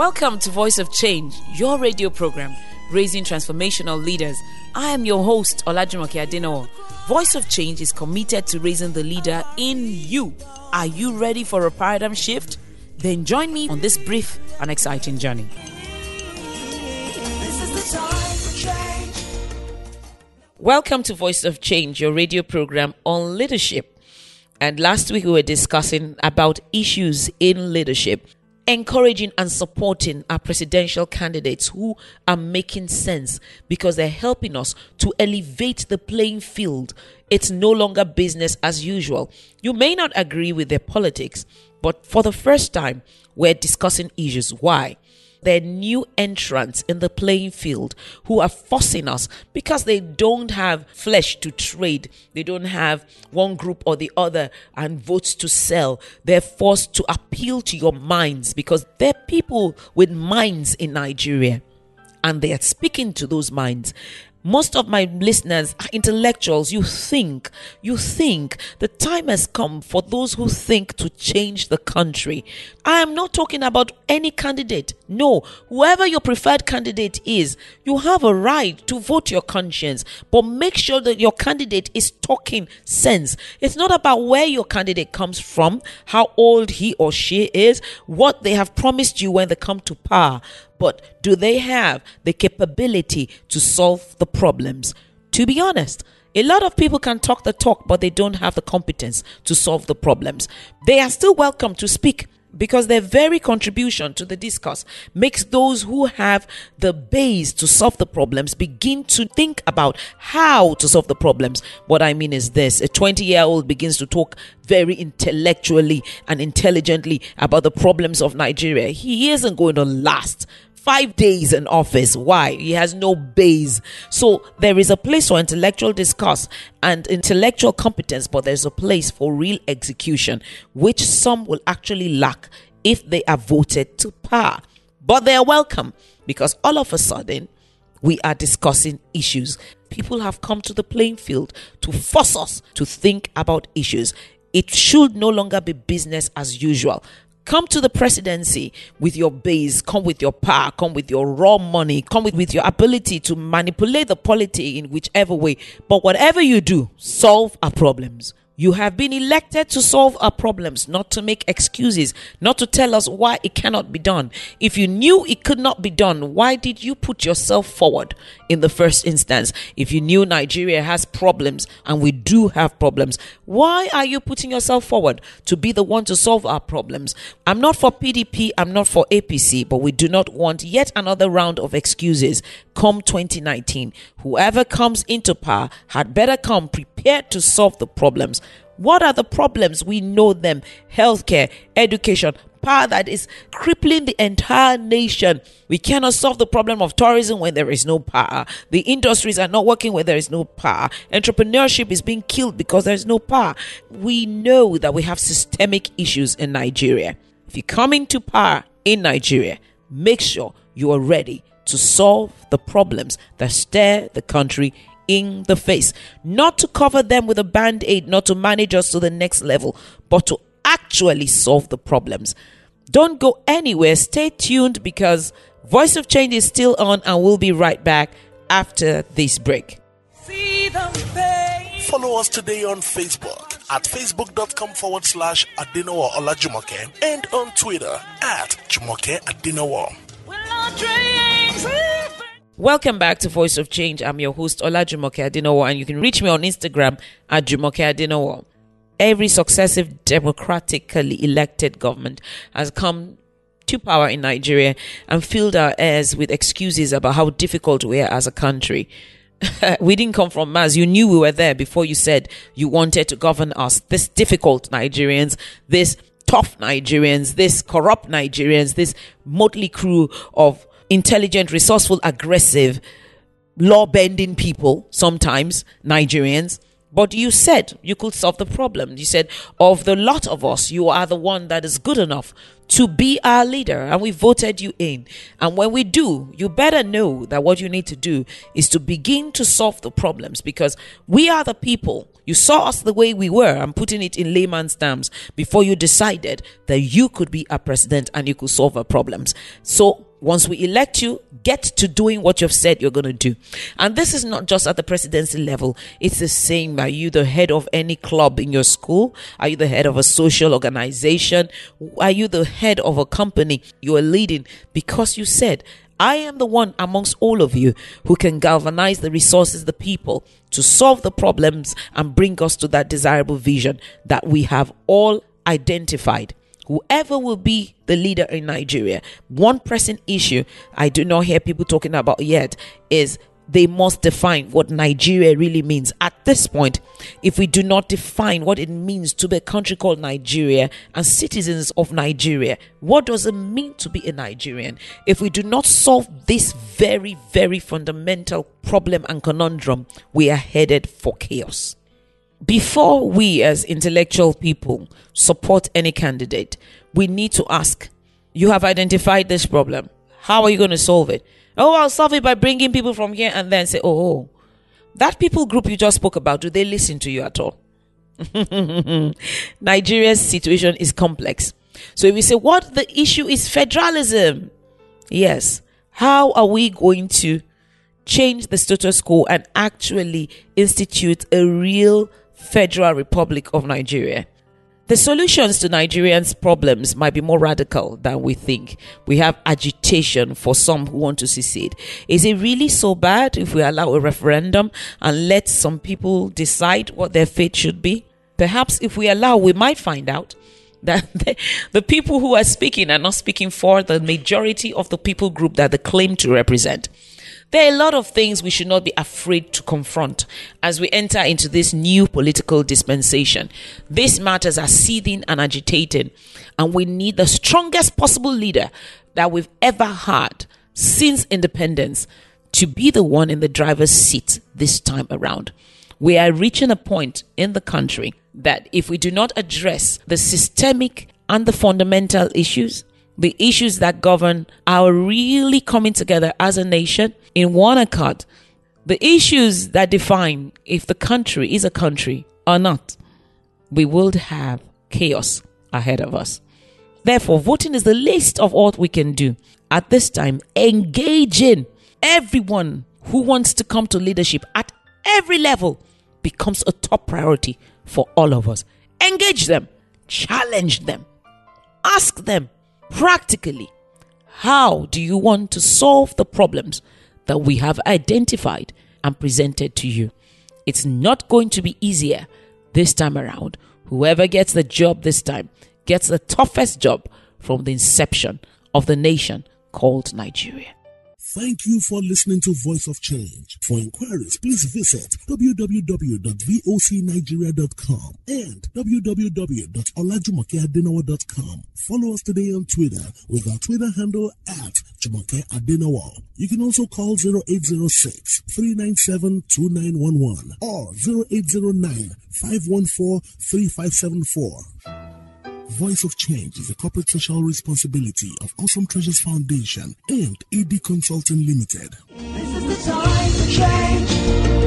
Welcome to Voice of Change, your radio program raising transformational leaders. I am your host, Olajumoke Adinowo. Voice of Change is committed to raising the leader in you. Are you ready for a paradigm shift? Then join me on this brief and exciting journey. Welcome to Voice of Change, your radio program on leadership. And last week we were discussing about issues in leadership, encouraging and supporting our presidential candidates who are making sense because they're helping us to elevate the playing field. It's no longer business as usual. You may not agree with their politics, but for the first time, we're discussing issues. Why? They're new entrants in the playing field who are forcing us because they don't have flesh to trade. They don't have one group or the other and votes to sell. They're forced to appeal to your minds because they're people with minds in Nigeria and they are speaking to those minds most of my listeners are intellectuals. You think, you think the time has come for those who think to change the country. I am not talking about any candidate. No, whoever your preferred candidate is, you have a right to vote your conscience, but make sure that your candidate is talking sense. It's not about where your candidate comes from, how old he or she is, what they have promised you when they come to power but do they have the capability to solve the problems? To be honest, a lot of people can talk the talk, but they don't have the competence to solve the problems. They are still welcome to speak because their very contribution to the discourse makes those who have the base to solve the problems begin to think about how to solve the problems. What I mean is this a 20 year old begins to talk very intellectually and intelligently about the problems of Nigeria. He isn't going to last five days in office. Why? He has no base. So there is a place for intellectual discourse and intellectual competence, but there's a place for real execution, which some will actually lack if they are voted to power. But they are welcome because all of a sudden, we are discussing issues. People have come to the playing field to force us to think about issues. It should no longer be business as usual. Come to the presidency with your base, come with your power, come with your raw money, come with, with your ability to manipulate the polity in whichever way. But whatever you do, solve our problems. You have been elected to solve our problems, not to make excuses, not to tell us why it cannot be done. If you knew it could not be done, why did you put yourself forward in the first instance? If you knew Nigeria has problems, and we do have problems, why are you putting yourself forward to be the one to solve our problems? I'm not for PDP, I'm not for APC, but we do not want yet another round of excuses come 2019. Whoever comes into power had better come prepared to solve the problems. What are the problems? We know them healthcare, education, power that is crippling the entire nation. We cannot solve the problem of tourism when there is no power. The industries are not working when there is no power. Entrepreneurship is being killed because there is no power. We know that we have systemic issues in Nigeria. If you come into power in Nigeria, make sure you are ready to solve the problems that stare the country in the face. Not to cover them with a band aid, not to manage us to the next level, but to actually solve the problems. Don't go anywhere. Stay tuned because Voice of Change is still on and we'll be right back after this break. Follow us today on Facebook at facebook.com forward slash Adinowo Olajumoke and on Twitter at Jumoke Adinowo. Welcome back to Voice of Change. I'm your host, Olajumoke Adinowo, and you can reach me on Instagram at Jumoke Adinowo. Every successive democratically elected government has come to power in Nigeria and filled our ears with excuses about how difficult we are as a country. we didn't come from Mars. You knew we were there before you said you wanted to govern us. This difficult Nigerians, this tough Nigerians, this corrupt Nigerians, this motley crew of intelligent, resourceful, aggressive, law bending people, sometimes Nigerians. But you said you could solve the problem. You said, of the lot of us, you are the one that is good enough to be our leader, and we voted you in. And when we do, you better know that what you need to do is to begin to solve the problems because we are the people You saw us the way we were. I'm putting it in layman's terms before you decided that you could be a president and you could solve our problems. So once we elect you, get to doing what you've said you're going to do. And this is not just at the presidency level. It's the same. Are you the head of any club in your school? Are you the head of a social organization? Are you the head of a company you are leading? Because you said, I am the one amongst all of you who can galvanize the resources, the people to solve the problems and bring us to that desirable vision that we have all identified. Whoever will be the leader in Nigeria, one pressing issue I do not hear people talking about yet is they must define what Nigeria really means. At this point, if we do not define what it means to be a country called Nigeria and citizens of Nigeria, what does it mean to be a Nigerian? If we do not solve this very, very fundamental problem and conundrum, we are headed for chaos. Before we, as intellectual people, support any candidate, we need to ask you have identified this problem. How are you going to solve it? Oh, I'll solve it by bringing people from here and then say, oh, oh. that people group you just spoke about, do they listen to you at all? Nigeria's situation is complex. So if we say, what the issue is federalism. Yes. How are we going to change the status quo and actually institute a real federal republic of Nigeria? The solutions to Nigerians' problems might be more radical than we think. We have agitation for some who want to secede. Is it really so bad if we allow a referendum and let some people decide what their fate should be? Perhaps if we allow, we might find out that the, the people who are speaking are not speaking for the majority of the people group that they claim to represent. There are a lot of things we should not be afraid to confront as we enter into this new political dispensation. These matters are seething and agitating, and we need the strongest possible leader that we've ever had since independence to be the one in the driver's seat this time around. We are reaching a point in the country that if we do not address the systemic and the fundamental issues, the issues that govern our really coming together as a nation in one accord, the issues that define if the country is a country or not, we will have chaos ahead of us. Therefore, voting is the least of what we can do at this time. Engaging everyone who wants to come to leadership at every level becomes a top priority for all of us. Engage them, challenge them, ask them practically how do you want to solve the problems that we have identified and presented to you? It's not going to be easier this time around. Whoever gets the job this time gets the toughest job from the inception of the nation called Nigeria. Thank you for listening to Voice of Change. For inquiries, please visit www.vocnigeria.com and www.olajumokeadinowo.com. Follow us today on Twitter with our Twitter handle at Adinowo. You can also call 0806 397 2911 or 0809 514 3574. Voice of Change is a corporate social responsibility of Awesome Treasures Foundation and AD Consulting Limited. This is the time change.